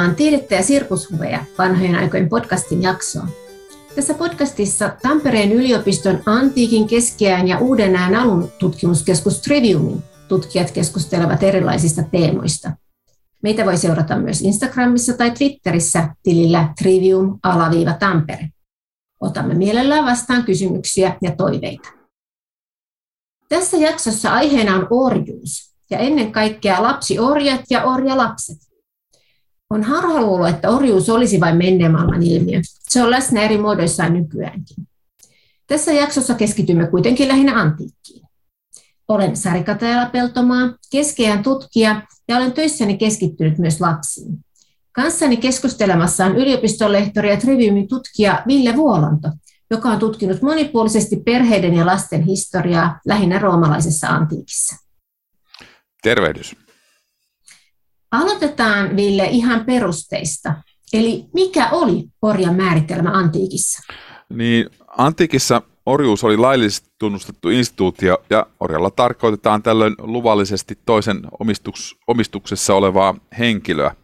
Kuuntelemaan Tiedettä ja sirkushuveja vanhojen aikojen podcastin jaksoa. Tässä podcastissa Tampereen yliopiston antiikin, keskiään ja uuden ajan alun tutkimuskeskus Triviumin tutkijat keskustelevat erilaisista teemoista. Meitä voi seurata myös Instagramissa tai Twitterissä tilillä trivium-tampere. Otamme mielellään vastaan kysymyksiä ja toiveita. Tässä jaksossa aiheena on orjuus ja ennen kaikkea lapsiorjat ja orjalapset. On harhaluulo, että orjuus olisi vain menneen maailman ilmiö. Se on läsnä eri muodoissaan nykyäänkin. Tässä jaksossa keskitymme kuitenkin lähinnä antiikkiin. Olen Sari Katajala-Peltomaa, keskeään tutkija ja olen töissäni keskittynyt myös lapsiin. Kanssani keskustelemassa on yliopistolehtori ja triviumin tutkija Ville Vuolanto, joka on tutkinut monipuolisesti perheiden ja lasten historiaa lähinnä roomalaisessa antiikissa. Tervehdys. Aloitetaan, Ville, ihan perusteista. Eli mikä oli orjan määritelmä antiikissa? Niin, antiikissa orjuus oli laillisesti tunnustettu instituutio ja orjalla tarkoitetaan tällöin luvallisesti toisen omistuks, omistuksessa olevaa henkilöä.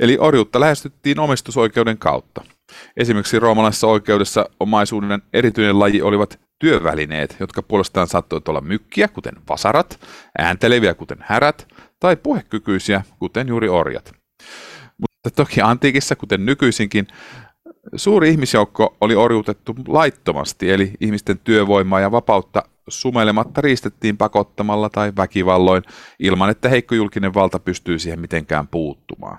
Eli orjuutta lähestyttiin omistusoikeuden kautta. Esimerkiksi roomalaisessa oikeudessa omaisuuden erityinen laji olivat työvälineet, jotka puolestaan saattoivat olla mykkiä, kuten vasarat, äänteleviä, kuten härät, tai puhekykyisiä, kuten juuri orjat. Mutta toki antiikissa, kuten nykyisinkin, suuri ihmisjoukko oli orjuutettu laittomasti, eli ihmisten työvoimaa ja vapautta sumelematta riistettiin pakottamalla tai väkivalloin, ilman että heikko julkinen valta pystyy siihen mitenkään puuttumaan.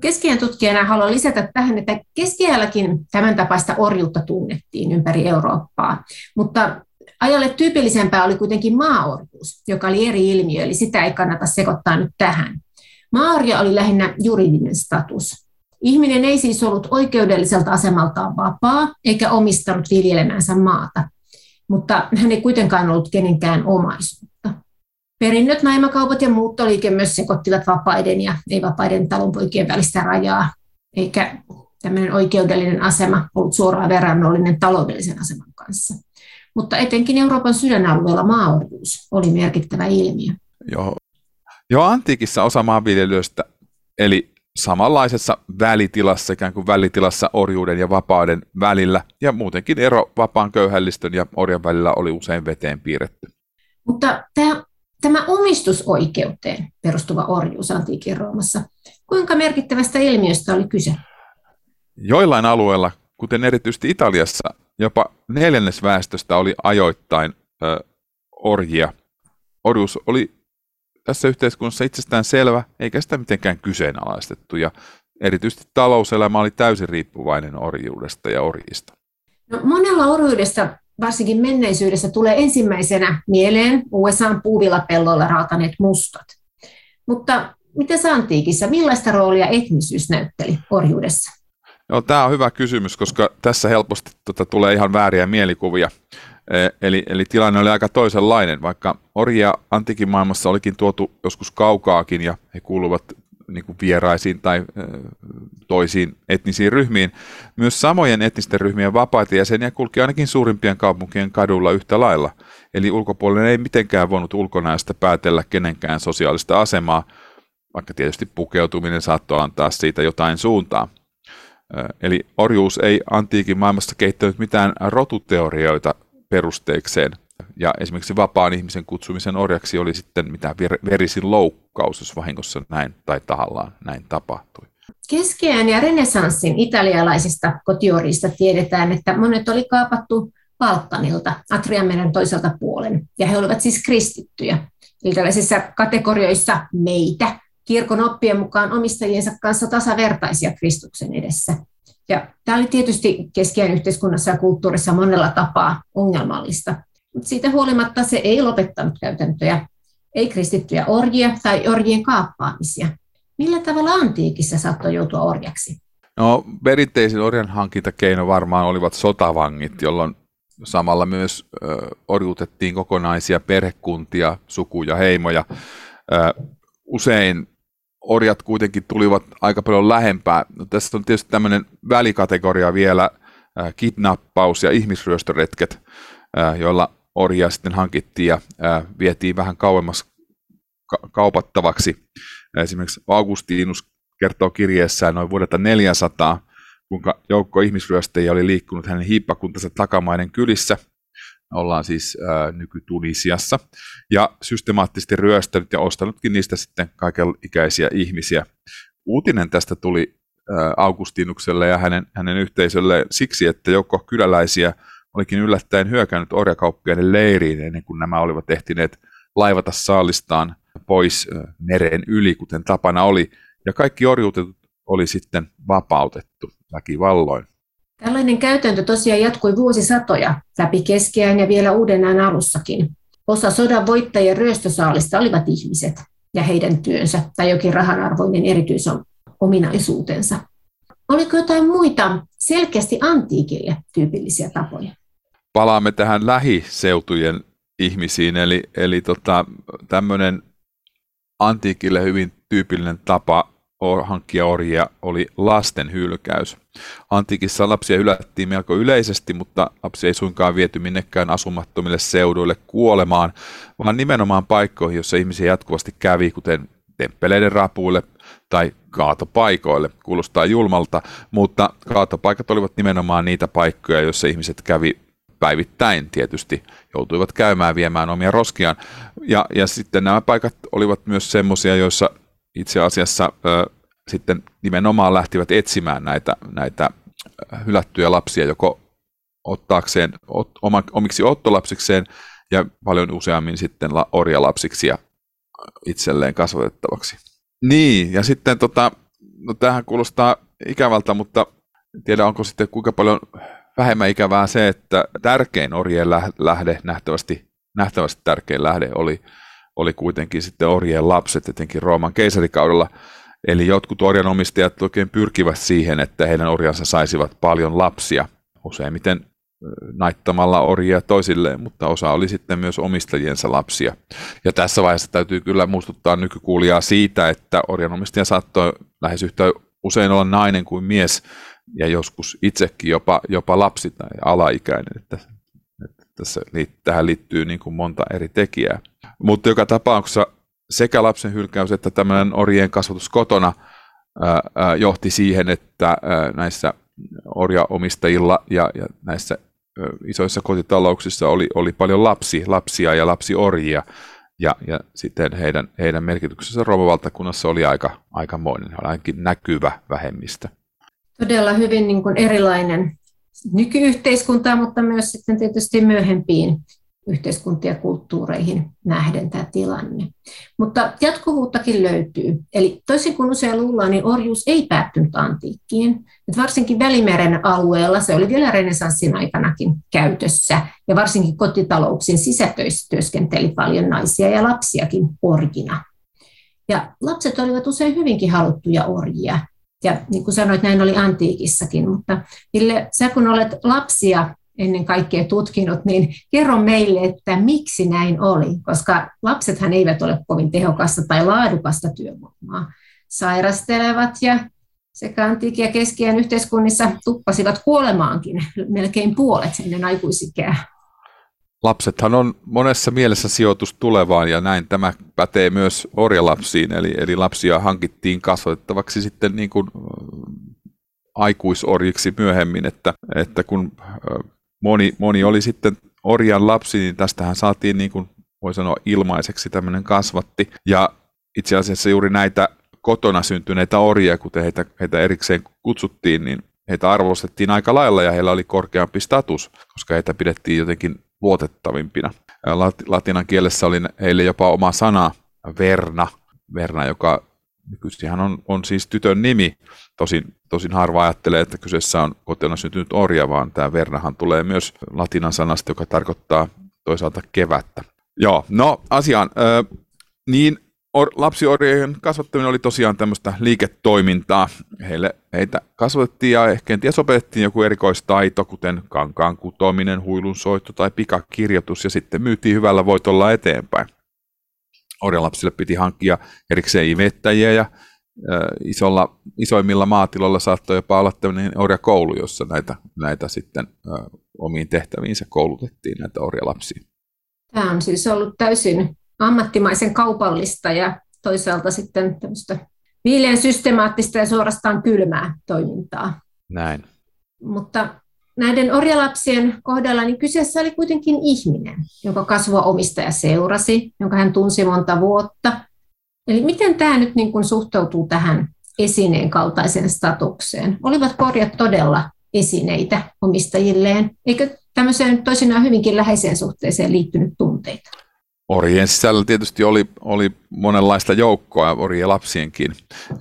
Keskiään tutkijana haluan lisätä tähän, että keskiajallakin tämän tapaista orjuutta tunnettiin ympäri Eurooppaa, mutta Ajalle tyypillisempää oli kuitenkin maaorjuus, joka oli eri ilmiö, eli sitä ei kannata sekoittaa nyt tähän. Maaorja oli lähinnä juridinen status. Ihminen ei siis ollut oikeudelliselta asemaltaan vapaa, eikä omistanut viljelemänsä maata, mutta hän ei kuitenkaan ollut kenenkään omaisuutta. Perinnöt, naimakaupat ja muuttoliike myös sekoittivat vapaiden ja ei-vapaiden talonpoikien välistä rajaa, eikä tämmöinen oikeudellinen asema ollut suoraan verrannollinen taloudellisen aseman kanssa mutta etenkin Euroopan sydänalueella maaorjuus oli merkittävä ilmiö. Joo. Jo antiikissa osa maanviljelijöistä eli samanlaisessa välitilassa, ikään kuin välitilassa orjuuden ja vapauden välillä, ja muutenkin ero vapaan köyhällistön ja orjan välillä oli usein veteen piirretty. Mutta tämä, tämä omistusoikeuteen perustuva orjuus antiikin Roomassa, kuinka merkittävästä ilmiöstä oli kyse? Joillain alueilla, kuten erityisesti Italiassa, jopa neljännes väestöstä oli ajoittain ö, orjia. Orjuus oli tässä yhteiskunnassa itsestään selvä, eikä sitä mitenkään kyseenalaistettu, ja erityisesti talouselämä oli täysin riippuvainen orjuudesta ja orjista. No, monella orjuudesta, varsinkin menneisyydessä, tulee ensimmäisenä mieleen USAn puuvillapelloilla raataneet mustat. Mutta mitä antiikissa, millaista roolia etnisyys näytteli orjuudessa? Joo, tämä on hyvä kysymys, koska tässä helposti tota, tulee ihan vääriä mielikuvia. E, eli, eli tilanne oli aika toisenlainen, vaikka orjia antiikin maailmassa olikin tuotu joskus kaukaakin ja he kuuluvat niin kuin vieraisiin tai toisiin etnisiin ryhmiin. Myös samojen etnisten ryhmien vapaita jäseniä kulki ainakin suurimpien kaupunkien kadulla yhtä lailla. Eli ulkopuolinen ei mitenkään voinut ulkonäöstä päätellä kenenkään sosiaalista asemaa, vaikka tietysti pukeutuminen saattoi antaa siitä jotain suuntaa. Eli orjuus ei antiikin maailmassa kehittänyt mitään rotuteorioita perusteekseen. Ja esimerkiksi vapaan ihmisen kutsumisen orjaksi oli sitten mitä verisin loukkaus, jos vahingossa näin tai tahallaan näin tapahtui. Keskiään ja renesanssin italialaisista kotiorista tiedetään, että monet oli kaapattu Balkanilta, Atrianmeren toiselta puolen, ja he olivat siis kristittyjä. Eli tällaisissa kategorioissa meitä kirkon oppien mukaan omistajiensa kanssa tasavertaisia Kristuksen edessä. Ja tämä oli tietysti keskiään yhteiskunnassa ja kulttuurissa monella tapaa ongelmallista, mutta siitä huolimatta se ei lopettanut käytäntöjä, ei kristittyjä orjia tai orjien kaappaamisia. Millä tavalla antiikissa saattoi joutua orjaksi? No, perinteisin orjan hankintakeino varmaan olivat sotavangit, jolloin samalla myös ö, orjuutettiin kokonaisia perhekuntia, sukuja, heimoja. Usein orjat kuitenkin tulivat aika paljon lähempää. No, tässä on tietysti tämmöinen välikategoria vielä, kidnappaus ja ihmisryöstöretket, joilla orjia sitten hankittiin ja vietiin vähän kauemmas kaupattavaksi. Esimerkiksi Augustinus kertoo kirjeessään noin vuodelta 400, kuinka joukko ihmisryöstäjiä oli liikkunut hänen hiippakuntansa takamaiden kylissä. Ollaan siis ää, nykytunisiassa. Ja systemaattisesti ryöstänyt ja ostanutkin niistä sitten kaikenikäisiä ihmisiä. Uutinen tästä tuli Augustinukselle ja hänen, hänen yhteisölleen siksi, että joukko kyläläisiä olikin yllättäen hyökännyt orjakauppiaiden leiriin ennen kuin nämä olivat ehtineet laivata saalistaan pois meren yli, kuten tapana oli, ja kaikki orjuutetut oli sitten vapautettu väkivalloin. Tällainen käytäntö tosiaan jatkui vuosisatoja läpi keskiään ja vielä uuden alussakin. Osa sodan voittajien ryöstösaalista olivat ihmiset ja heidän työnsä tai jokin rahanarvoinen erityisominaisuutensa. Oliko jotain muita selkeästi antiikille tyypillisiä tapoja? Palaamme tähän lähiseutujen ihmisiin, eli, eli tota, tämmöinen antiikille hyvin tyypillinen tapa hankkia orjia oli lasten hylkäys. Antiikissa lapsia hylättiin melko yleisesti, mutta lapsia ei suinkaan viety minnekään asumattomille seuduille kuolemaan, vaan nimenomaan paikkoihin, joissa ihmisiä jatkuvasti kävi, kuten temppeleiden rapuille tai kaatopaikoille. Kuulostaa julmalta, mutta kaatopaikat olivat nimenomaan niitä paikkoja, joissa ihmiset kävi päivittäin tietysti joutuivat käymään viemään omia roskiaan. Ja, ja sitten nämä paikat olivat myös semmoisia, joissa itse asiassa ö, sitten nimenomaan lähtivät etsimään näitä, näitä hylättyjä lapsia joko ottaakseen ot, oma, omiksi ottolapsikseen ja paljon useammin sitten orjalapsiksi ja itselleen kasvatettavaksi. Niin, ja sitten tota, no tämähän kuulostaa ikävältä, mutta en tiedä onko sitten kuinka paljon vähemmän ikävää se, että tärkein orjien lähde, nähtävästi, nähtävästi tärkein lähde oli, oli kuitenkin sitten orjien lapset, etenkin Rooman keisarikaudella. Eli jotkut orjanomistajat oikein pyrkivät siihen, että heidän orjansa saisivat paljon lapsia, useimmiten naittamalla orjia toisilleen, mutta osa oli sitten myös omistajiensa lapsia. Ja tässä vaiheessa täytyy kyllä muistuttaa nykykuulijaa siitä, että orjanomistaja saattoi lähes yhtä usein olla nainen kuin mies, ja joskus itsekin jopa, jopa lapsi tai alaikäinen, että, että tässä, tähän liittyy niin kuin monta eri tekijää. Mutta joka tapauksessa sekä lapsen hylkäys että tämmöinen orjien kasvatus kotona ää, johti siihen, että ää, näissä orjaomistajilla ja, ja näissä ää, isoissa kotitalouksissa oli, oli paljon lapsi, lapsia ja lapsiorjia, ja, ja sitten heidän, heidän merkityksensä Roomavaltakunnassa oli aika, aikamoinen, ainakin näkyvä vähemmistö todella hyvin niin kuin erilainen nykyyhteiskuntaan, mutta myös sitten tietysti myöhempiin yhteiskuntia ja kulttuureihin nähden tämä tilanne. Mutta jatkuvuuttakin löytyy. Eli toisin kuin usein luullaan, niin orjuus ei päättynyt antiikkiin. Et varsinkin Välimeren alueella se oli vielä renesanssin aikanakin käytössä. Ja varsinkin kotitalouksien sisätöissä työskenteli paljon naisia ja lapsiakin orjina. Ja lapset olivat usein hyvinkin haluttuja orjia. Ja niin kuin sanoit, näin oli antiikissakin, mutta Ville, sä kun olet lapsia ennen kaikkea tutkinut, niin kerro meille, että miksi näin oli, koska lapsethan eivät ole kovin tehokasta tai laadukasta työvoimaa. Sairastelevat ja sekä antiikin ja keskiään yhteiskunnissa tuppasivat kuolemaankin melkein puolet ennen aikuisikää lapsethan on monessa mielessä sijoitus tulevaan ja näin tämä pätee myös orjalapsiin, eli, eli lapsia hankittiin kasvatettavaksi sitten niin kuin aikuisorjiksi myöhemmin, että, että kun moni, moni oli sitten orjan lapsi, niin tästähän saatiin niin kuin voi sanoa ilmaiseksi tämmöinen kasvatti. Ja itse asiassa juuri näitä kotona syntyneitä orjia, kuten heitä, heitä erikseen kutsuttiin, niin heitä arvostettiin aika lailla ja heillä oli korkeampi status, koska heitä pidettiin jotenkin luotettavimpina. Latinan kielessä oli heille jopa oma sana, Verna, Verna joka nykyisin on, on siis tytön nimi. Tosin, tosin harva ajattelee, että kyseessä on kotona syntynyt orja, vaan tämä Vernahan tulee myös latinan sanasta, joka tarkoittaa toisaalta kevättä. Joo, no asiaan. Ö, niin or, lapsiorjien kasvattaminen oli tosiaan tämmöistä liiketoimintaa. Heille, heitä kasvatettiin ja ehkä kenties opetettiin joku erikoistaito, kuten kankaan kutominen, huilunsoitto tai pikakirjoitus, ja sitten myytiin hyvällä voitolla eteenpäin. Orjalapsille piti hankkia erikseen imettäjiä ja isolla, isoimmilla maatiloilla saattoi jopa olla tämmöinen orjakoulu, jossa näitä, näitä sitten ö, omiin tehtäviinsä koulutettiin näitä orjalapsia. Tämä on siis ollut täysin ammattimaisen kaupallista ja toisaalta sitten tämmöistä viileän systemaattista ja suorastaan kylmää toimintaa. Näin. Mutta näiden orjalapsien kohdalla niin kyseessä oli kuitenkin ihminen, jonka kasvua omistaja seurasi, jonka hän tunsi monta vuotta. Eli miten tämä nyt niin kuin suhtautuu tähän esineen kaltaiseen statukseen? Olivat korjat todella esineitä omistajilleen? Eikö tämmöiseen toisinaan hyvinkin läheiseen suhteeseen liittynyt tunteita? Orien sisällä tietysti oli, oli monenlaista joukkoa, orien lapsienkin.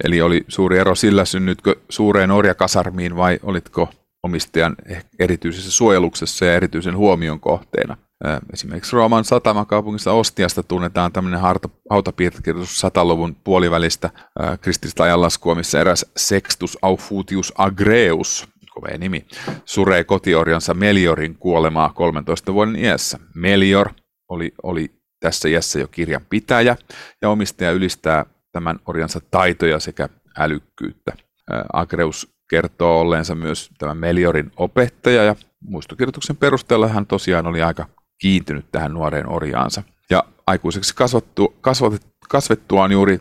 Eli oli suuri ero sillä, synnytkö suureen orjakasarmiin vai olitko omistajan erityisessä suojeluksessa ja erityisen huomion kohteena. Esimerkiksi Rooman satamakaupungissa Ostiasta tunnetaan tämmöinen hautapiirtokirjoitus 100-luvun puolivälistä kristillistä ajanlaskua, missä eräs Sextus Aufutius Agreus, kovea nimi, suree kotiorjansa Meliorin kuolemaa 13 vuoden iässä. Melior oli, oli tässä iässä jo kirjan pitäjä ja omistaja ylistää tämän orjansa taitoja sekä älykkyyttä. Agreus kertoo olleensa myös tämän Meliorin opettaja ja muistokirjoituksen perusteella hän tosiaan oli aika kiintynyt tähän nuoreen orjaansa. Ja aikuiseksi kasvattu, kasvatet, kasvettuaan juuri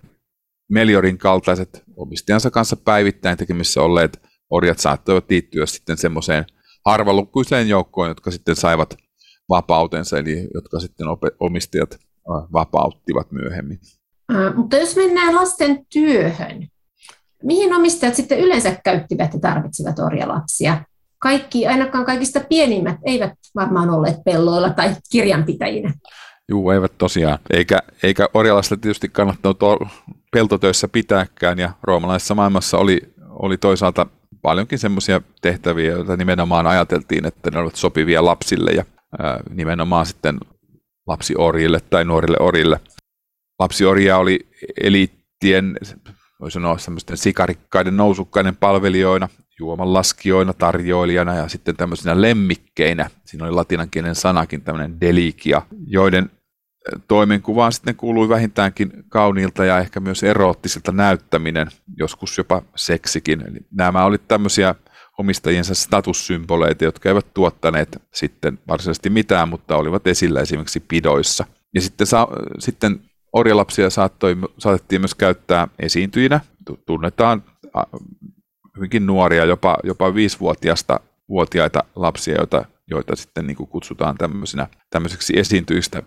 Meliorin kaltaiset omistajansa kanssa päivittäin tekemissä olleet orjat saattoivat liittyä sitten semmoiseen harvalukuiseen joukkoon, jotka sitten saivat vapautensa, eli jotka sitten omistajat vapauttivat myöhemmin. Mutta jos mennään lasten työhön, mihin omistajat sitten yleensä käyttivät ja tarvitsivat orjalapsia? Kaikki, ainakaan kaikista pienimmät, eivät varmaan olleet pelloilla tai kirjanpitäjinä. Juu, eivät tosiaan. Eikä, eikä orjalasta tietysti kannattanut peltotöissä pitääkään, ja roomalaisessa maailmassa oli, oli toisaalta paljonkin semmoisia tehtäviä, joita nimenomaan ajateltiin, että ne olivat sopivia lapsille ja nimenomaan sitten lapsiorjille tai nuorille orille. Lapsiorja oli eliittien voi sanoa semmoisten sikarikkaiden nousukkaiden palvelijoina, juomanlaskijoina, tarjoilijana ja sitten tämmöisinä lemmikkeinä. Siinä oli latinankielinen sanakin, tämmöinen delikia, joiden toimenkuvaan sitten kuului vähintäänkin kauniilta ja ehkä myös eroottisilta näyttäminen, joskus jopa seksikin. Eli nämä olivat tämmöisiä omistajiensa statussymboleita, jotka eivät tuottaneet sitten varsinaisesti mitään, mutta olivat esillä esimerkiksi pidoissa. Ja sitten, sa- sitten orjalapsia saattoi, saatettiin myös käyttää esiintyjinä. Tunnetaan hyvinkin nuoria, jopa, jopa viisivuotiaista vuotiaita lapsia, joita, joita sitten niin kutsutaan tämmöisinä, tämmöiseksi esiintyjistä.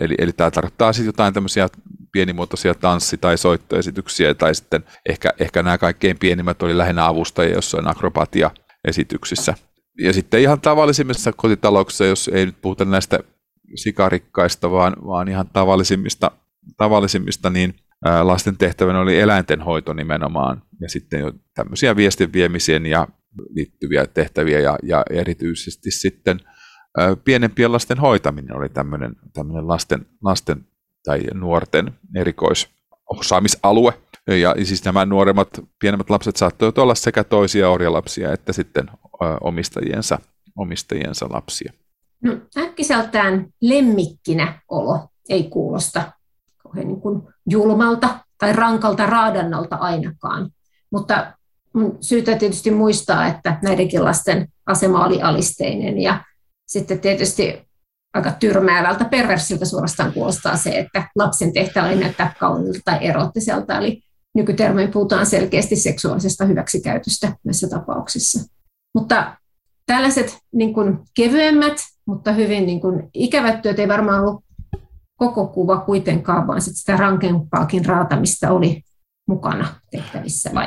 Eli, eli tämä tarkoittaa sitten jotain tämmöisiä pienimuotoisia tanssi- tai soittoesityksiä, tai sitten ehkä, ehkä nämä kaikkein pienimmät oli lähinnä avustajia jossain akrobatia-esityksissä. Ja sitten ihan tavallisimmissa kotitalouksissa, jos ei nyt puhuta näistä sikarikkaista, vaan, vaan ihan tavallisimmista tavallisimmista, niin lasten tehtävänä oli eläintenhoito nimenomaan ja sitten jo tämmöisiä viestin viemiseen ja liittyviä tehtäviä ja, ja erityisesti sitten pienempien lasten hoitaminen oli tämmöinen, tämmöinen lasten, lasten tai nuorten erikoisosaamisalue. Ja siis nämä nuoremmat, pienemmät lapset saattoivat olla sekä toisia orjalapsia että sitten omistajiensa, omistajiensa lapsia. No, äkkiseltään lemmikkinä olo ei kuulosta kauhean niin kuin julmalta tai rankalta raadannalta ainakaan. Mutta on syytä tietysti muistaa, että näidenkin lasten asema oli alisteinen ja sitten tietysti aika tyrmäävältä perversiltä suorastaan kuulostaa se, että lapsen tehtävä oli näyttää kauniilta tai erottiselta, eli nykytermoin puhutaan selkeästi seksuaalisesta hyväksikäytöstä näissä tapauksissa. Mutta tällaiset niin kuin kevyemmät, mutta hyvin niin kuin ikävät työt ei varmaan ollut koko kuva kuitenkaan, vaan sit sitä rankempaakin raatamista oli mukana tehtävissä vai?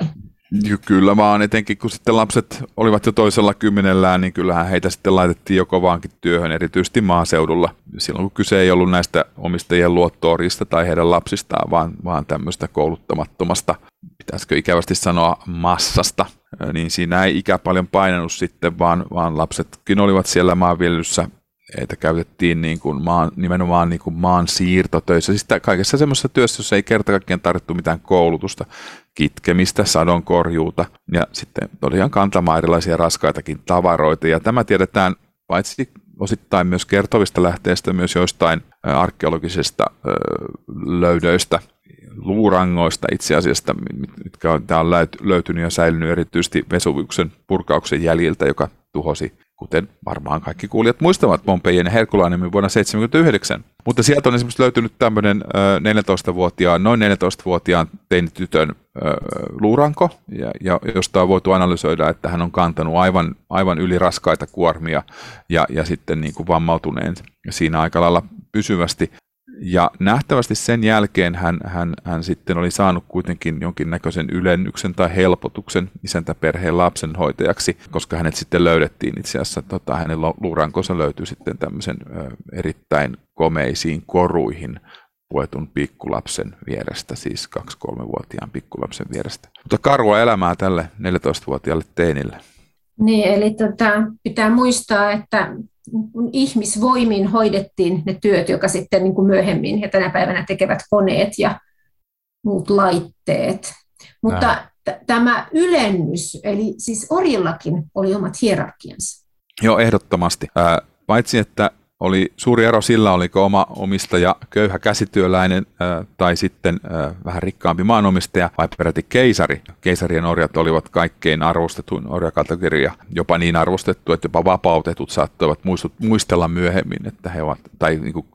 Kyllä vaan, etenkin kun sitten lapset olivat jo toisella kymmenellään, niin kyllähän heitä sitten laitettiin jo kovaankin työhön, erityisesti maaseudulla. Silloin kun kyse ei ollut näistä omistajien luottoorista tai heidän lapsistaan, vaan, vaan tämmöistä kouluttamattomasta, pitäisikö ikävästi sanoa massasta, niin siinä ei ikä paljon painanut sitten, vaan, vaan lapsetkin olivat siellä maanviljelyssä heitä käytettiin niin kuin maan, nimenomaan niin kuin maan siirtotöissä, siis kaikessa semmoisessa työssä, jossa ei kerta kaikkiaan tarvittu mitään koulutusta, kitkemistä, sadonkorjuuta ja sitten tosiaan kantamaan erilaisia raskaitakin tavaroita. Ja tämä tiedetään paitsi osittain myös kertovista lähteistä, myös joistain arkeologisista löydöistä, luurangoista itse asiassa, mitkä on, tämä on löytynyt ja säilynyt erityisesti Vesuviuksen purkauksen jäljiltä, joka tuhosi kuten varmaan kaikki kuulijat muistavat Pompeijen ja Herkulaanemin vuonna 1979. Mutta sieltä on esimerkiksi löytynyt tämmöinen 14-vuotiaan, noin 14-vuotiaan teinitytön luuranko, ja, ja josta on voitu analysoida, että hän on kantanut aivan, aivan yliraskaita kuormia ja, ja sitten niin kuin vammautuneen siinä aika lailla pysyvästi. Ja nähtävästi sen jälkeen hän, hän, hän sitten oli saanut kuitenkin jonkinnäköisen ylennyksen tai helpotuksen isäntäperheen lapsenhoitajaksi, koska hänet sitten löydettiin itse asiassa, tota, hänen luurankonsa löytyi sitten tämmöisen ö, erittäin komeisiin koruihin puetun pikkulapsen vierestä, siis 2-3-vuotiaan pikkulapsen vierestä. Mutta karua elämää tälle 14-vuotiaalle teinille. Niin, eli tota, pitää muistaa, että ihmisvoimin hoidettiin ne työt, joka sitten niin kuin myöhemmin ja tänä päivänä tekevät koneet ja muut laitteet. Mutta t- tämä ylennys, eli siis orjillakin oli omat hierarkiansa. Joo, ehdottomasti. Paitsi, että oli suuri ero sillä, oliko oma omistaja köyhä käsityöläinen tai sitten äh, vähän rikkaampi maanomistaja vai peräti keisari. Keisarien orjat olivat kaikkein arvostetuin orjakategoria, jopa niin arvostettu, että jopa vapautetut saattoivat muistella myöhemmin, että he ovat, tai niin kuin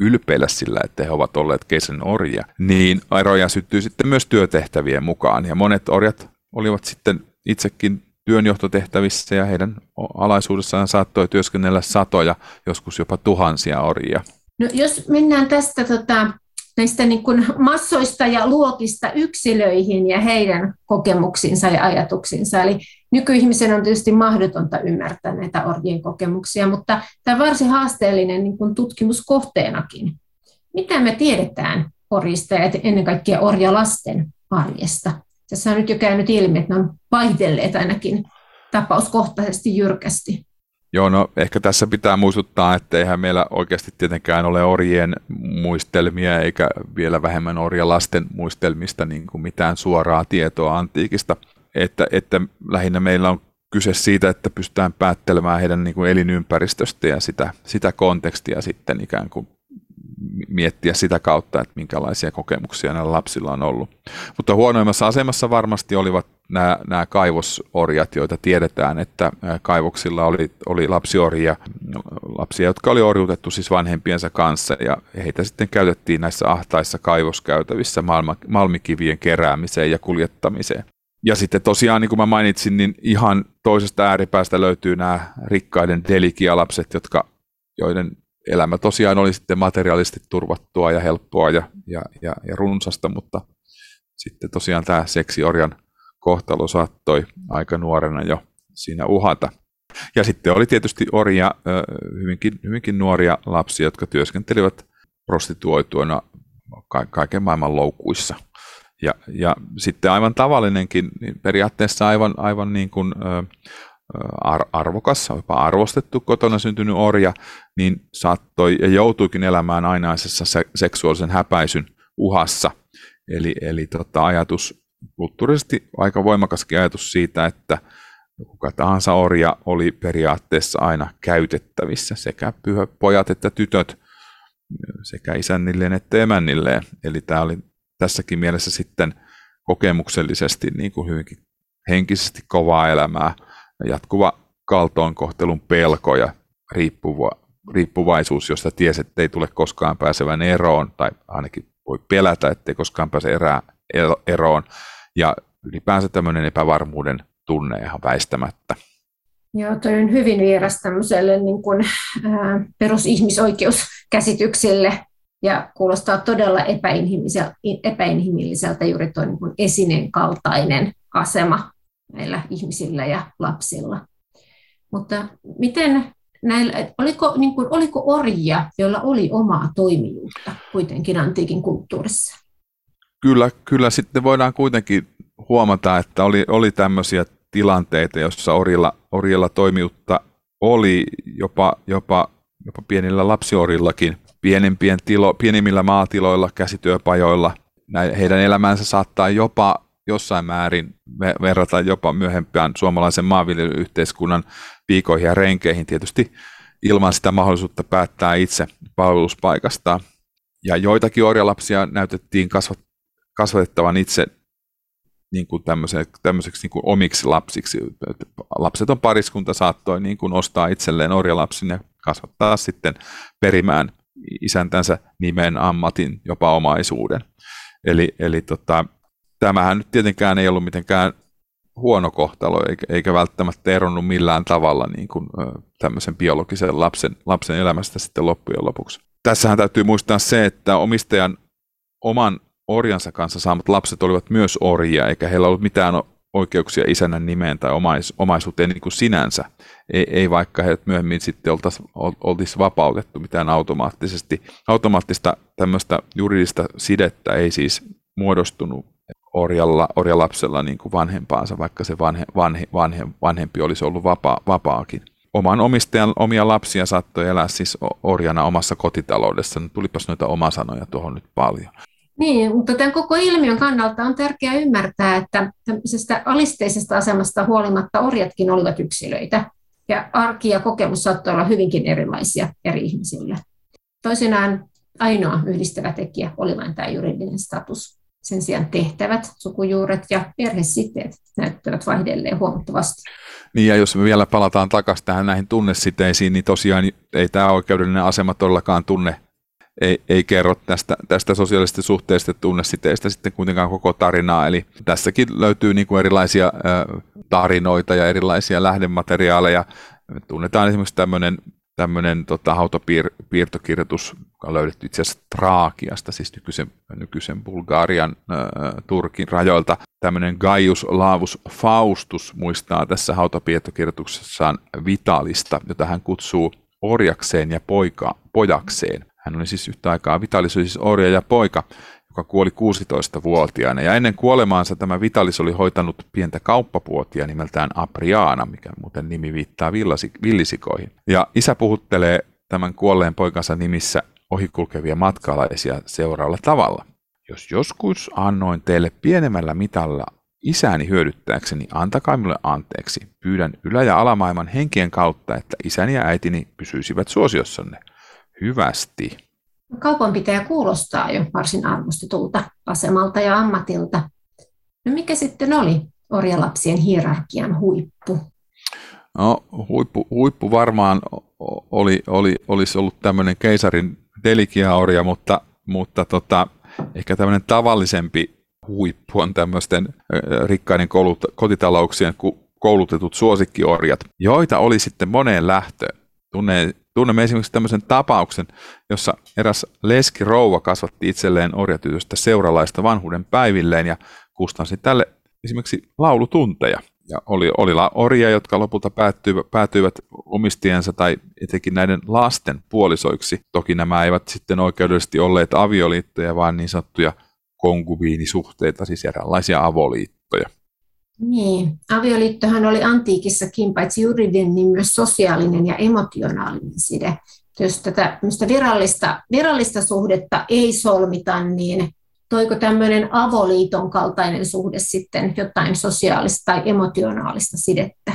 ylpeillä sillä, että he ovat olleet keisarin orjia, niin eroja syttyy sitten myös työtehtävien mukaan. Ja monet orjat olivat sitten itsekin työnjohtotehtävissä ja heidän alaisuudessaan saattoi työskennellä satoja, joskus jopa tuhansia orjia. No, jos mennään tästä tota, näistä niin kuin massoista ja luokista yksilöihin ja heidän kokemuksiinsa ja ajatuksinsa. Eli nykyihmisen on tietysti mahdotonta ymmärtää näitä orjien kokemuksia, mutta tämä on varsin haasteellinen niin kuin tutkimuskohteenakin. Mitä me tiedetään orjista ja ennen kaikkea orjalasten arjesta? Tässä on nyt jo käynyt ilmi, että ne on vaihdelleet ainakin tapauskohtaisesti jyrkästi. Joo, no ehkä tässä pitää muistuttaa, että eihän meillä oikeasti tietenkään ole orjien muistelmia eikä vielä vähemmän orjalasten muistelmista niin kuin mitään suoraa tietoa antiikista. Että, että lähinnä meillä on kyse siitä, että pystytään päättelemään heidän niin kuin elinympäristöstä ja sitä, sitä kontekstia sitten ikään kuin miettiä sitä kautta, että minkälaisia kokemuksia näillä lapsilla on ollut. Mutta huonoimmassa asemassa varmasti olivat nämä, nämä kaivosorjat, joita tiedetään, että kaivoksilla oli, oli lapsiorjia, lapsia, jotka oli orjuutettu siis vanhempiensa kanssa, ja heitä sitten käytettiin näissä ahtaissa kaivoskäytävissä malma, malmikivien keräämiseen ja kuljettamiseen. Ja sitten tosiaan, niin kuin mä mainitsin, niin ihan toisesta ääripäästä löytyy nämä rikkaiden delikialapset, jotka, joiden elämä tosiaan oli sitten materiaalisesti turvattua ja helppoa ja, ja, ja, ja runsasta, mutta sitten tosiaan tämä seksiorjan kohtalo saattoi aika nuorena jo siinä uhata. Ja sitten oli tietysti orja, hyvinkin, hyvinkin nuoria lapsia, jotka työskentelivät prostituoituina kaiken maailman loukuissa. Ja, ja sitten aivan tavallinenkin, niin periaatteessa aivan, aivan niin kuin, arvokas, jopa arvostettu kotona syntynyt orja, niin saattoi ja joutuikin elämään ainaisessa seksuaalisen häpäisyn uhassa. Eli, eli tota, ajatus, kulttuurisesti aika voimakaskin ajatus siitä, että kuka tahansa orja oli periaatteessa aina käytettävissä, sekä pyhä pojat että tytöt, sekä isännilleen että emännilleen. Eli tämä oli tässäkin mielessä sitten kokemuksellisesti niin kuin hyvinkin henkisesti kovaa elämää – jatkuva kaltoinkohtelun pelko ja riippuva, riippuvaisuus, josta tiesi, että ei tule koskaan pääsevän eroon, tai ainakin voi pelätä, ettei koskaan pääse erää, eroon, ja ylipäänsä tämmöinen epävarmuuden tunne ihan väistämättä. Joo, toi on hyvin vieras tämmöiselle niin kuin, ää, perusihmisoikeuskäsityksille ja kuulostaa todella epäinhimilliseltä, epäinhimilliseltä juuri tuo niin esineen kaltainen asema näillä ihmisillä ja lapsilla. Mutta miten näillä, oliko, niin kuin, oliko orjia, joilla oli omaa toimijuutta kuitenkin antiikin kulttuurissa? Kyllä, kyllä sitten voidaan kuitenkin huomata, että oli, oli tämmöisiä tilanteita, joissa orjilla, orjilla toimijuutta oli jopa, jopa, jopa pienillä lapsiorillakin, pienempien tilo, pienimmillä maatiloilla, käsityöpajoilla. Näin, heidän elämänsä saattaa jopa jossain määrin verrata jopa myöhempään suomalaisen maanviljelyyhteiskunnan viikoihin ja renkeihin tietysti ilman sitä mahdollisuutta päättää itse palveluspaikasta. Ja joitakin orjalapsia näytettiin kasvat, kasvatettavan itse niin kuin tämmöiseksi niin kuin omiksi lapsiksi. Lapseton pariskunta saattoi niin kuin ostaa itselleen orjalapsin ja kasvattaa sitten perimään isäntänsä nimen, ammatin, jopa omaisuuden. Eli, eli tota, tämähän nyt tietenkään ei ollut mitenkään huono kohtalo, eikä, välttämättä eronnut millään tavalla niin kuin, tämmöisen biologisen lapsen, lapsen elämästä sitten loppujen lopuksi. Tässähän täytyy muistaa se, että omistajan oman orjansa kanssa saamat lapset olivat myös orjia, eikä heillä ollut mitään oikeuksia isännän nimeen tai omais, omaisuuteen niin kuin sinänsä. Ei, ei vaikka he myöhemmin sitten oltaisi oltais vapautettu mitään automaattisesti. Automaattista tämmöistä juridista sidettä ei siis muodostunut orjalla, orjalapsella niin kuin vanhempaansa, vaikka se vanhe, vanhe, vanhe, vanhempi olisi ollut vapaa, vapaakin. Oman omistajan omia lapsia saattoi elää siis orjana omassa kotitaloudessa. Tulipas noita omasanoja tuohon nyt paljon. Niin, mutta tämän koko ilmiön kannalta on tärkeää ymmärtää, että tämmöisestä alisteisesta asemasta huolimatta orjatkin olivat yksilöitä. Ja arki ja kokemus saattoi olla hyvinkin erilaisia eri ihmisille. Toisinaan ainoa yhdistävä tekijä oli vain tämä juridinen status. Sen sijaan tehtävät, sukujuuret ja perhesiteet näyttävät vaihdelleen huomattavasti. Niin ja jos me vielä palataan takaisin tähän näihin tunnesiteisiin, niin tosiaan ei tämä oikeudellinen asema todellakaan tunne ei, ei kerro tästä, tästä sosiaalisesta suhteesta tunnesiteistä sitten kuitenkaan koko tarinaa. Eli tässäkin löytyy niin kuin erilaisia tarinoita ja erilaisia lähdemateriaaleja. Me tunnetaan esimerkiksi tämmöinen tämmöinen tota, hautapiirtokirjoitus, joka on löydetty itse asiassa Traakiasta, siis nykyisen, nykyisen Bulgarian, äh, Turkin rajoilta. Tämmöinen Gaius Laavus Faustus muistaa tässä hautapiirtokirjoituksessaan Vitalista, jota hän kutsuu orjakseen ja poika, pojakseen. Hän oli siis yhtä aikaa Vitalis siis orja ja poika, joka kuoli 16-vuotiaana. Ja ennen kuolemaansa tämä Vitalis oli hoitanut pientä kauppapuotia nimeltään Apriana, mikä muuten nimi viittaa villisikoihin. Ja isä puhuttelee tämän kuolleen poikansa nimissä ohikulkevia matkaalaisia seuraavalla tavalla. Jos joskus annoin teille pienemmällä mitalla isäni hyödyttääkseni, antakaa minulle anteeksi. Pyydän ylä- ja alamaailman henkien kautta, että isäni ja äitini pysyisivät suosiossanne hyvästi. Kaupanpitäjä kuulostaa jo varsin arvostetulta asemalta ja ammatilta. No mikä sitten oli orjalapsien hierarkian huippu? No, huippu, huippu varmaan oli, oli, olisi ollut tämmöinen keisarin delikiaorja, mutta, mutta tota, ehkä tämmöinen tavallisempi huippu on tämmöisten rikkaiden koulut, kotitalouksien koulutetut suosikkiorjat, joita oli sitten moneen lähtöön. Tunne, Tunnemme esimerkiksi tämmöisen tapauksen, jossa eräs leski rouva kasvatti itselleen orjatytöstä seuralaista vanhuuden päivilleen ja kustansi tälle esimerkiksi laulutunteja. Ja oli, oli orjia, jotka lopulta päättyivät, päätyivät omistiensa tai etenkin näiden lasten puolisoiksi. Toki nämä eivät sitten oikeudellisesti olleet avioliittoja, vaan niin sanottuja konkubiinisuhteita, siis eräänlaisia avoliittoja. Niin, avioliittohan oli antiikissakin paitsi juridinen, niin myös sosiaalinen ja emotionaalinen side. Jos tätä virallista, virallista suhdetta ei solmita, niin toiko tämmöinen avoliiton kaltainen suhde sitten jotain sosiaalista tai emotionaalista sidettä?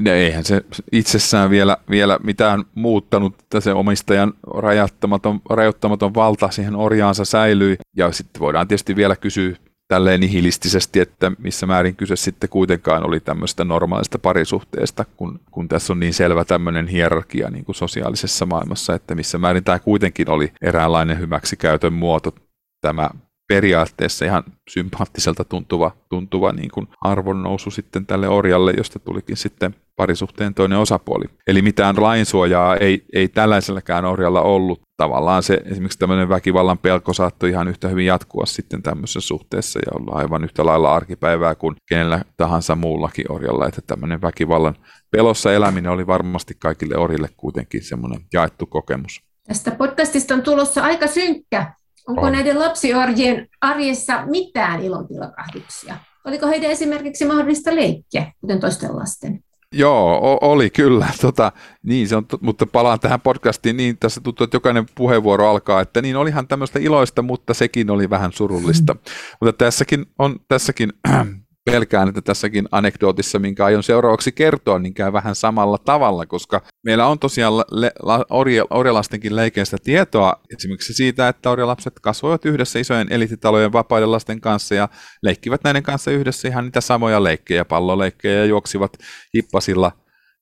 No eihän se itsessään vielä, vielä mitään muuttanut, että se omistajan rajoittamaton, rajoittamaton valta siihen orjaansa säilyi. Ja sitten voidaan tietysti vielä kysyä tälleen nihilistisesti, että missä määrin kyse sitten kuitenkaan oli tämmöistä normaalista parisuhteesta, kun, kun tässä on niin selvä tämmöinen hierarkia niin kuin sosiaalisessa maailmassa, että missä määrin tämä kuitenkin oli eräänlainen hyväksikäytön muoto, tämä periaatteessa ihan sympaattiselta tuntuva, tuntuva niin kuin arvonnousu sitten tälle orjalle, josta tulikin sitten parisuhteen toinen osapuoli. Eli mitään lainsuojaa ei, ei tällaiselläkään orjalla ollut. Tavallaan se esimerkiksi tämmöinen väkivallan pelko saattoi ihan yhtä hyvin jatkua sitten tämmöisessä suhteessa ja olla aivan yhtä lailla arkipäivää kuin kenellä tahansa muullakin orjalla, että tämmöinen väkivallan pelossa eläminen oli varmasti kaikille orille kuitenkin semmoinen jaettu kokemus. Tästä podcastista on tulossa aika synkkä. Onko on. näiden lapsiorjien arjessa mitään ilontilakahduksia? Oliko heidän esimerkiksi mahdollista leikkiä, kuten toisten lasten? Joo, oli kyllä. Tota, niin, se on, mutta palaan tähän podcastiin, niin tässä tuntuu, että jokainen puheenvuoro alkaa, että niin olihan tämmöistä iloista, mutta sekin oli vähän surullista. Mm. Mutta tässäkin on, tässäkin pelkään, että tässäkin anekdootissa, minkä aion seuraavaksi kertoa, niin käy vähän samalla tavalla, koska meillä on tosiaan le- la- orje- orjalastenkin leikeistä tietoa. Esimerkiksi siitä, että orjalapset kasvoivat yhdessä isojen elititalojen vapaiden lasten kanssa ja leikkivät näiden kanssa yhdessä ihan niitä samoja leikkejä, palloleikkejä ja juoksivat hippasilla,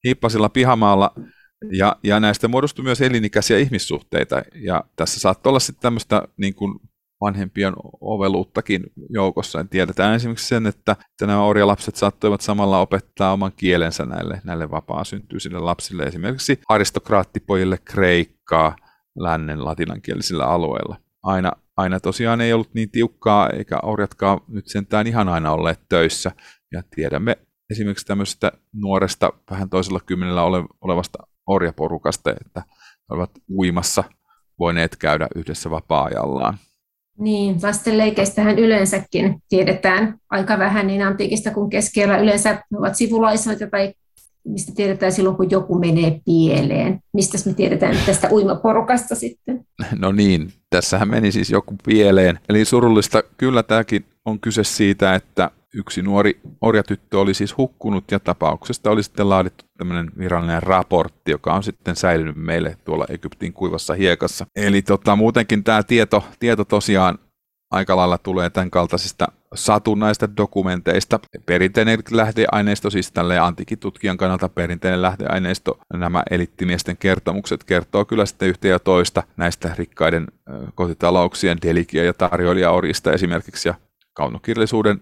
hippasilla pihamaalla. Ja, ja näistä muodostui myös elinikäisiä ihmissuhteita, ja tässä saattaa olla sitten tämmöistä niin kuin vanhempien oveluuttakin joukossa. En tiedetään esimerkiksi sen, että, että nämä orjalapset saattoivat samalla opettaa oman kielensä näille, näille vapaa-syntyisille lapsille, esimerkiksi aristokraattipojille kreikkaa lännen latinankielisillä alueilla. Aina, aina tosiaan ei ollut niin tiukkaa, eikä orjatkaan nyt sentään ihan aina olleet töissä. Ja tiedämme esimerkiksi tämmöisestä nuoresta, vähän toisella kymmenellä olevasta orjaporukasta, että ovat uimassa voineet käydä yhdessä vapaa-ajallaan. Niin, lastenleikeistähän yleensäkin tiedetään aika vähän niin antiikista kuin keskellä. Yleensä ovat sivulaisoita tai mistä tiedetään silloin, kun joku menee pieleen. Mistä me tiedetään tästä uimaporukasta sitten? No niin, tässähän meni siis joku pieleen. Eli surullista kyllä tämäkin on kyse siitä, että yksi nuori orjatyttö oli siis hukkunut ja tapauksesta oli sitten laadittu tämmöinen virallinen raportti, joka on sitten säilynyt meille tuolla Egyptin kuivassa hiekassa. Eli tota, muutenkin tämä tieto, tieto tosiaan aika lailla tulee tämän kaltaisista satunnaista dokumenteista. Perinteinen lähdeaineisto, siis tälle antiikitutkijan kannalta perinteinen lähdeaineisto, nämä elittimiesten kertomukset kertoo kyllä sitten yhtä ja toista näistä rikkaiden kotitalouksien delikia- ja tarjoilijaorjista esimerkiksi, ja kaunokirjallisuuden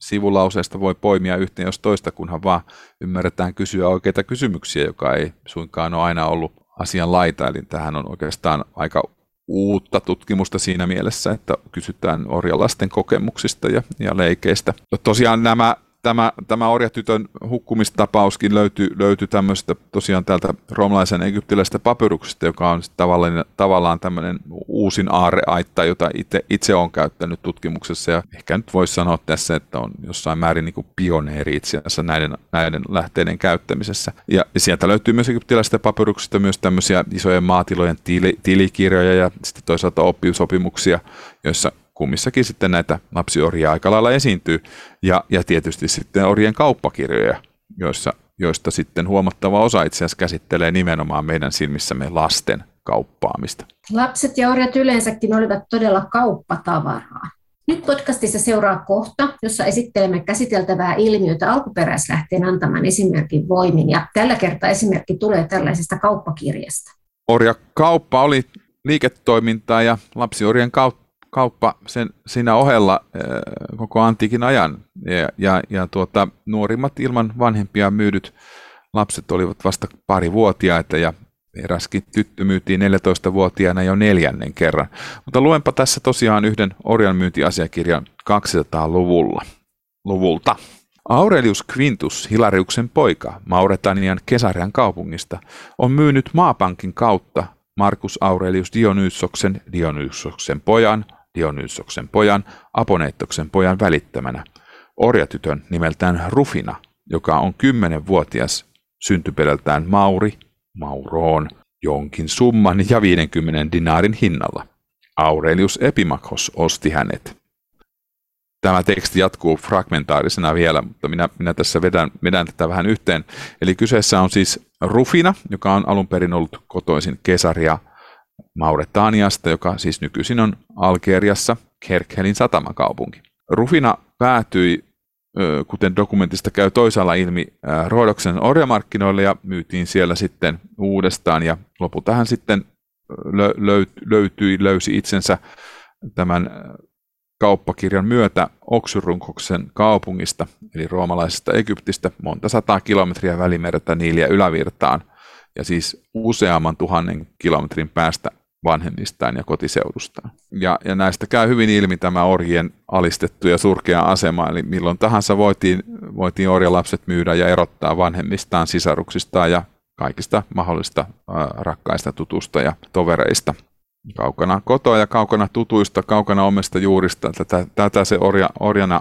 sivulauseesta voi poimia yhteen jos toista, kunhan vaan ymmärretään kysyä oikeita kysymyksiä, joka ei suinkaan ole aina ollut asian laita. Eli tähän on oikeastaan aika uutta tutkimusta siinä mielessä, että kysytään orjalasten kokemuksista ja, ja leikeistä. Tosiaan nämä tämä, tämä orjatytön hukkumistapauskin löytyy, löytyy tämmöistä tosiaan täältä roomalaisen egyptiläisestä papyruksesta, joka on tavallaan, tavallaan tämmöinen uusin aarreaitta, jota itse, itse olen käyttänyt tutkimuksessa ja ehkä nyt voisi sanoa tässä, että on jossain määrin niin kuin pioneeri itse asiassa näiden, näiden lähteiden käyttämisessä. Ja, sieltä löytyy myös egyptiläisestä papyruksesta myös tämmöisiä isojen maatilojen tili, tilikirjoja ja sitten toisaalta oppiusopimuksia, joissa kummissakin sitten näitä lapsiorjia aika lailla esiintyy. Ja, ja tietysti sitten orjien kauppakirjoja, joissa, joista sitten huomattava osa itse asiassa käsittelee nimenomaan meidän silmissämme lasten kauppaamista. Lapset ja orjat yleensäkin olivat todella kauppatavaraa. Nyt podcastissa seuraa kohta, jossa esittelemme käsiteltävää ilmiötä alkuperäislähteen antaman esimerkin voimin. Ja tällä kertaa esimerkki tulee tällaisesta kauppakirjasta. Orjakauppa oli liiketoimintaa ja lapsiorien kautta kauppa sen, siinä ohella äh, koko antiikin ajan. Ja, ja, ja tuota, nuorimmat ilman vanhempia myydyt lapset olivat vasta pari vuotiaita ja eräskin tyttö myytiin 14-vuotiaana jo neljännen kerran. Mutta luenpa tässä tosiaan yhden orjan myyntiasiakirjan 200-luvulla. Luvulta. Aurelius Quintus, Hilariuksen poika, Mauretanian Kesarian kaupungista, on myynyt maapankin kautta Markus Aurelius Dionysoksen, Dionysoksen pojan, Dionysoksen pojan, Aponeittoksen pojan välittämänä, orjatytön nimeltään Rufina, joka on kymmenenvuotias syntyperältään Mauri, Mauroon, jonkin summan ja 50 dinaarin hinnalla. Aurelius Epimakos osti hänet. Tämä teksti jatkuu fragmentaarisena vielä, mutta minä, minä tässä vedän, vedän tätä vähän yhteen. Eli kyseessä on siis Rufina, joka on alun perin ollut kotoisin Kesaria Mauretaniasta, joka siis nykyisin on Algeriassa Kerkhelin satamakaupunki. Rufina päätyi, kuten dokumentista käy toisaalla ilmi, Rodoksen orjamarkkinoille ja myytiin siellä sitten uudestaan ja lopulta hän sitten löytyi, löysi itsensä tämän kauppakirjan myötä Oksyrunkoksen kaupungista, eli roomalaisesta Egyptistä, monta sataa kilometriä välimerta Niiliä ylävirtaan – ja siis useamman tuhannen kilometrin päästä vanhemmistaan ja kotiseudustaan. Ja, ja näistä käy hyvin ilmi tämä orjien alistettu ja surkea asema, eli milloin tahansa voitiin, voitiin orjalapset myydä ja erottaa vanhemmistaan, sisaruksistaan ja kaikista mahdollista rakkaista tutusta ja tovereista. Kaukana kotoa ja kaukana tutuista, kaukana omista juurista. Tätä, tätä se orja, orjana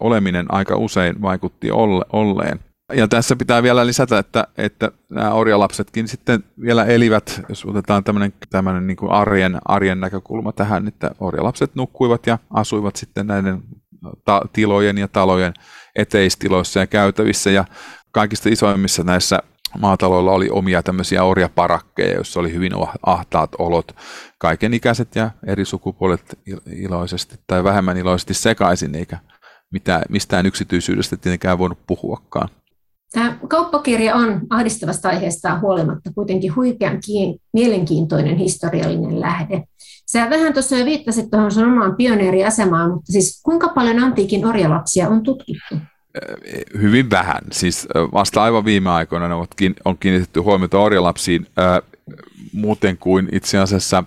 oleminen aika usein vaikutti olle, olleen ja tässä pitää vielä lisätä, että, että nämä orjalapsetkin sitten vielä elivät, jos otetaan tämmöinen, tämmöinen niin arjen, arjen näkökulma tähän, että orjalapset nukkuivat ja asuivat sitten näiden ta- tilojen ja talojen eteistiloissa ja käytävissä ja kaikista isoimmissa näissä maataloilla oli omia tämmöisiä orjaparakkeja, joissa oli hyvin ahtaat olot, kaikenikäiset ja eri sukupuolet iloisesti tai vähemmän iloisesti sekaisin, eikä mitään, mistään yksityisyydestä tietenkään voinut puhuakaan. Tämä kauppakirja on ahdistavasta aiheesta huolimatta kuitenkin huikean mielenkiintoinen historiallinen lähde. Sä vähän tuossa jo viittasit tuohon sun omaan pioneeriasemaan, mutta siis kuinka paljon antiikin orjalapsia on tutkittu? Hyvin vähän. Siis vasta aivan viime aikoina ne on kiinnitetty huomiota orjalapsiin muuten kuin itse asiassa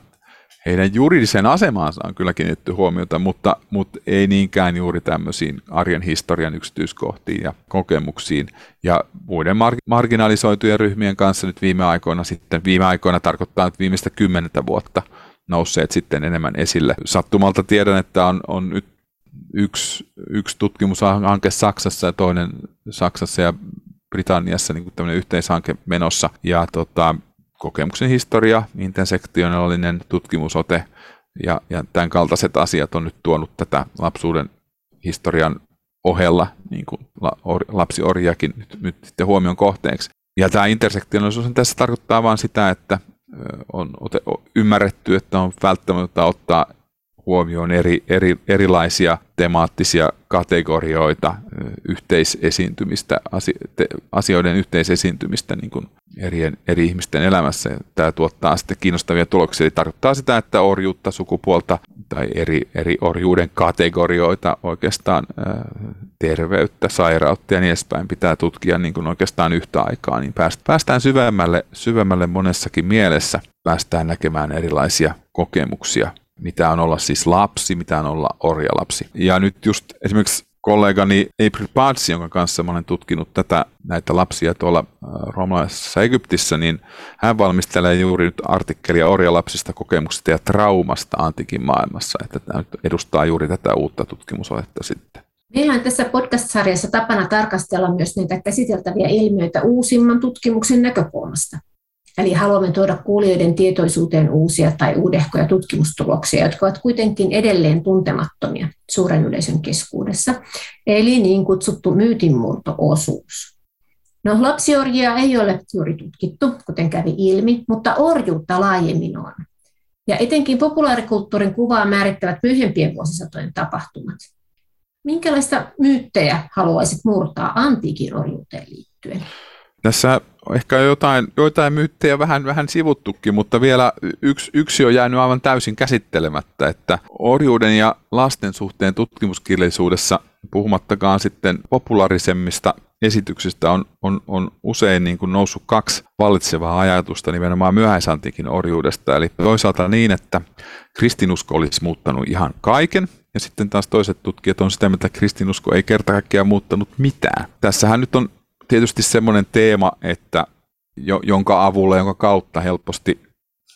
heidän juridiseen asemaansa on kyllä kiinnitetty huomiota, mutta, mutta ei niinkään juuri tämmöisiin arjen historian yksityiskohtiin ja kokemuksiin. Ja muiden mar- marginalisoitujen ryhmien kanssa nyt viime aikoina sitten, viime aikoina tarkoittaa nyt viimeistä kymmenettä vuotta nousseet sitten enemmän esille. Sattumalta tiedän, että on, on nyt yksi, yksi tutkimushanke Saksassa ja toinen Saksassa ja Britanniassa niin tämmöinen yhteishanke menossa. Ja tota, kokemuksen historia, intersektionaalinen tutkimusote ja, ja tämän kaltaiset asiat on nyt tuonut tätä lapsuuden historian ohella niin kuin lapsiorjakin nyt, nyt sitten huomion kohteeksi. Ja tämä intersektionaalisuus tässä tarkoittaa vain sitä, että on ymmärretty, että on välttämättä ottaa huomioon eri, eri, erilaisia temaattisia kategorioita, yhteisesiintymistä, asioiden yhteisesiintymistä niin kuin eri, eri ihmisten elämässä. Tämä tuottaa sitten kiinnostavia tuloksia. Eli tarkoittaa sitä, että orjuutta, sukupuolta tai eri, eri orjuuden kategorioita, oikeastaan terveyttä, sairautta ja niin edespäin pitää tutkia niin kuin oikeastaan yhtä aikaa, niin päästään syvemmälle, syvemmälle monessakin mielessä. Päästään näkemään erilaisia kokemuksia mitä on olla siis lapsi, mitä on olla orjalapsi. Ja nyt just esimerkiksi kollegani April Patsi, jonka kanssa mä olen tutkinut tätä, näitä lapsia tuolla äh, roomalaisessa Egyptissä, niin hän valmistelee juuri nyt artikkelia orjalapsista, kokemuksista ja traumasta antiikin maailmassa, että tämä edustaa juuri tätä uutta tutkimusohjetta sitten. Meillä on tässä podcast-sarjassa tapana tarkastella myös näitä käsiteltäviä ilmiöitä uusimman tutkimuksen näkökulmasta. Eli haluamme tuoda kuulijoiden tietoisuuteen uusia tai uudehkoja tutkimustuloksia, jotka ovat kuitenkin edelleen tuntemattomia suuren yleisön keskuudessa, eli niin kutsuttu myytinmurto-osuus. No, lapsiorjia ei ole juuri tutkittu, kuten kävi ilmi, mutta orjuutta laajemmin on. Ja etenkin populaarikulttuurin kuvaa määrittävät myöhempien vuosisatojen tapahtumat. Minkälaista myyttejä haluaisit murtaa antiikin orjuuteen liittyen? Tässä ehkä jotain, joitain myyttejä vähän, vähän sivuttukin, mutta vielä yksi, yksi on jäänyt aivan täysin käsittelemättä, että orjuuden ja lasten suhteen tutkimuskirjallisuudessa, puhumattakaan sitten populaarisemmista esityksistä, on, on, on usein niin kuin noussut kaksi vallitsevaa ajatusta nimenomaan myöhäisantiikin orjuudesta. Eli toisaalta niin, että kristinusko olisi muuttanut ihan kaiken, ja sitten taas toiset tutkijat on sitä että kristinusko ei kerta kaikkiaan muuttanut mitään. Tässähän nyt on tietysti semmoinen teema, että jo, jonka avulla, jonka kautta helposti,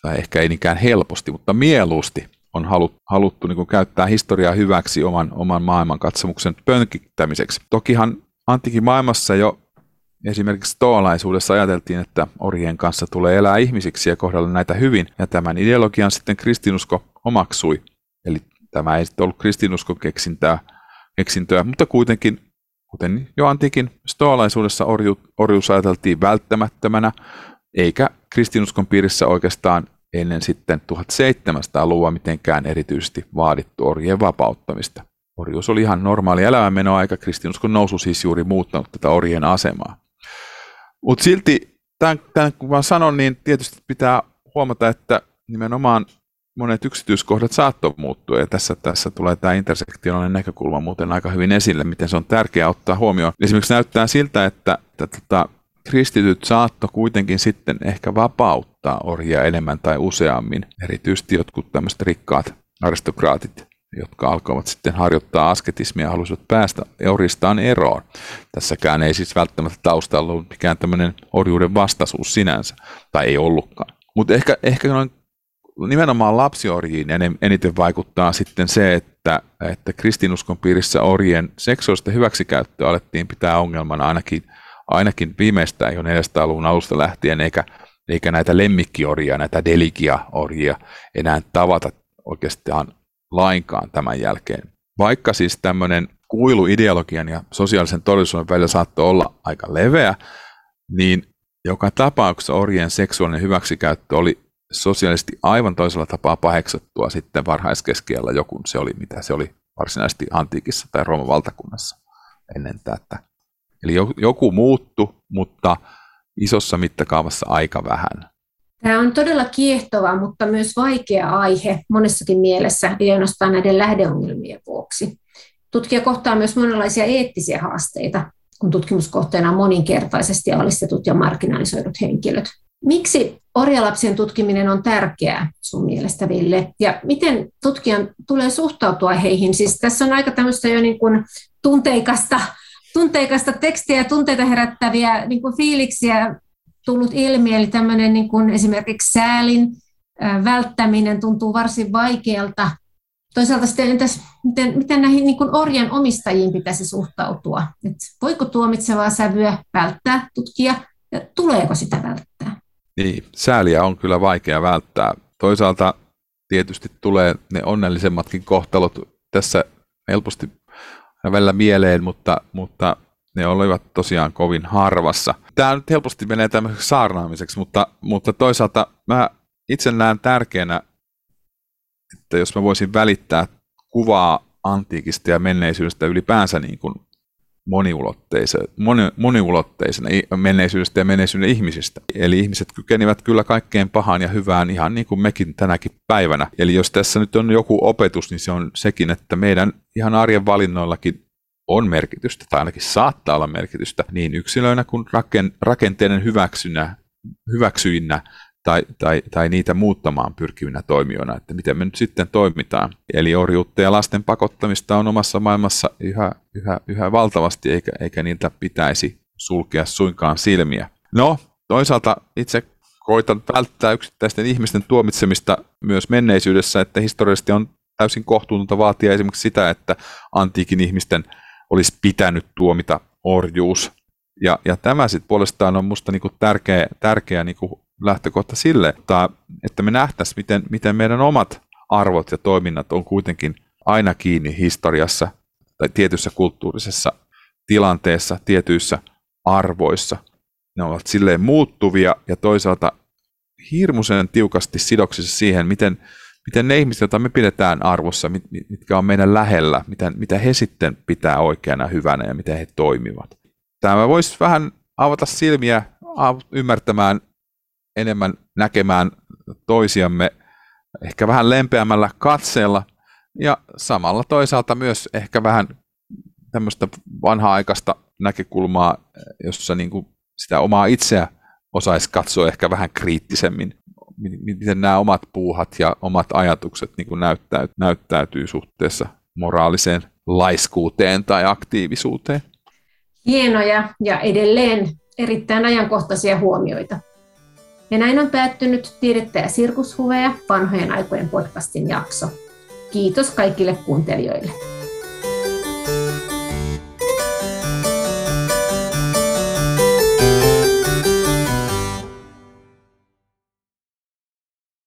tai ehkä ei niinkään helposti, mutta mieluusti on halut, haluttu niin käyttää historiaa hyväksi oman, oman maailmankatsomuksen pönkittämiseksi. Tokihan antiikin maailmassa jo esimerkiksi stoalaisuudessa ajateltiin, että orjien kanssa tulee elää ihmisiksi ja kohdella näitä hyvin, ja tämän ideologian sitten kristinusko omaksui. Eli tämä ei sitten ollut kristinuskon keksintää, keksintöä, mutta kuitenkin Kuten jo antiikin stoalaisuudessa orju, orjuus ajateltiin välttämättömänä, eikä kristinuskon piirissä oikeastaan ennen sitten 1700-luvua mitenkään erityisesti vaadittu orjien vapauttamista. Orjuus oli ihan normaali elämänmenoaika, kristinuskon nousu siis juuri muuttanut tätä orjien asemaa. Mutta silti, tämän, tämän kun vaan sanon, niin tietysti pitää huomata, että nimenomaan monet yksityiskohdat saattoi muuttua, ja tässä, tässä tulee tämä intersektionaalinen näkökulma muuten aika hyvin esille, miten se on tärkeää ottaa huomioon. Esimerkiksi näyttää siltä, että, että tota, kristityt saatto kuitenkin sitten ehkä vapauttaa orjia enemmän tai useammin, erityisesti jotkut tämmöiset rikkaat aristokraatit, jotka alkoivat sitten harjoittaa asketismia ja halusivat päästä oristaan eroon. Tässäkään ei siis välttämättä taustalla ollut mikään tämmöinen orjuuden vastaisuus sinänsä, tai ei ollutkaan. Mutta ehkä, ehkä noin nimenomaan lapsiorjiin eniten vaikuttaa sitten se, että, että kristinuskon piirissä orjien seksuaalista hyväksikäyttöä alettiin pitää ongelmana ainakin, ainakin viimeistään jo 400-luvun alusta lähtien, eikä, eikä näitä lemmikkiorjia, näitä deligia-orjia enää tavata oikeastaan lainkaan tämän jälkeen. Vaikka siis tämmöinen kuilu ideologian ja sosiaalisen todellisuuden välillä saattoi olla aika leveä, niin joka tapauksessa orjien seksuaalinen hyväksikäyttö oli sosiaalisesti aivan toisella tapaa paheksuttua sitten varhaiskeskiellä joku se oli, mitä se oli varsinaisesti antiikissa tai Rooman valtakunnassa ennen tätä. Eli joku muuttu, mutta isossa mittakaavassa aika vähän. Tämä on todella kiehtova, mutta myös vaikea aihe monessakin mielessä, ei ainoastaan näiden lähdeongelmien vuoksi. Tutkija kohtaa myös monenlaisia eettisiä haasteita, kun tutkimuskohteena on moninkertaisesti alistetut ja marginalisoidut henkilöt. Miksi orjalapsien tutkiminen on tärkeää sun mielestä, Ville? Ja miten tutkijan tulee suhtautua heihin? Siis tässä on aika tämmöistä jo niin kuin tunteikasta, tunteikasta tekstiä ja tunteita herättäviä niin kuin fiiliksiä tullut ilmi, eli tämmöinen niin kuin esimerkiksi säälin välttäminen tuntuu varsin vaikealta. Toisaalta sitten entäs, miten, miten näihin niin kuin orjan omistajiin pitäisi suhtautua? Et voiko tuomitsevaa sävyä välttää tutkia ja tuleeko sitä välttää? Niin, sääliä on kyllä vaikea välttää. Toisaalta tietysti tulee ne onnellisemmatkin kohtalot tässä helposti välillä mieleen, mutta, mutta ne olivat tosiaan kovin harvassa. Tämä nyt helposti menee tämmöiseksi saarnaamiseksi, mutta, mutta toisaalta mä itse näen tärkeänä, että jos mä voisin välittää kuvaa antiikista ja menneisyydestä ylipäänsä niin kuin moniulotteisena, moni, moniulotteisena menneisyydestä ja menneisyyden ihmisistä. Eli ihmiset kykenivät kyllä kaikkeen pahaan ja hyvään ihan niin kuin mekin tänäkin päivänä. Eli jos tässä nyt on joku opetus, niin se on sekin, että meidän ihan arjen valinnoillakin on merkitystä, tai ainakin saattaa olla merkitystä, niin yksilöinä kuin rakenteiden hyväksynä, hyväksyinä tai, tai, tai niitä muuttamaan pyrkivinä toimijoina, että miten me nyt sitten toimitaan. Eli orjuutta ja lasten pakottamista on omassa maailmassa yhä, yhä, yhä valtavasti, eikä, eikä niiltä pitäisi sulkea suinkaan silmiä. No, toisaalta itse koitan välttää yksittäisten ihmisten tuomitsemista myös menneisyydessä, että historiallisesti on täysin kohtuutonta vaatia esimerkiksi sitä, että antiikin ihmisten olisi pitänyt tuomita orjuus. Ja, ja tämä sitten puolestaan on minusta niinku tärkeä, tärkeä niinku lähtökohta sille, että, että me nähtäisiin, miten, miten meidän omat arvot ja toiminnat on kuitenkin aina kiinni historiassa tai tietyssä kulttuurisessa tilanteessa, tietyissä arvoissa. Ne ovat silleen muuttuvia ja toisaalta hirmuisen tiukasti sidoksissa siihen, miten, miten ne ihmiset, joita me pidetään arvossa, mit, mitkä on meidän lähellä, mitä, mitä he sitten pitää oikeana hyvänä ja miten he toimivat. Tämä voisi vähän avata silmiä ymmärtämään enemmän näkemään toisiamme ehkä vähän lempeämmällä katseella ja samalla toisaalta myös ehkä vähän tämmöistä vanha-aikaista näkökulmaa, jossa niin kuin sitä omaa itseä osaisi katsoa ehkä vähän kriittisemmin, miten nämä omat puuhat ja omat ajatukset niin kuin näyttäytyy, näyttäytyy suhteessa moraaliseen laiskuuteen tai aktiivisuuteen. Hienoja ja edelleen erittäin ajankohtaisia huomioita. Ja näin on päättynyt Tiedettä ja sirkushuveja vanhojen aikojen podcastin jakso. Kiitos kaikille kuuntelijoille.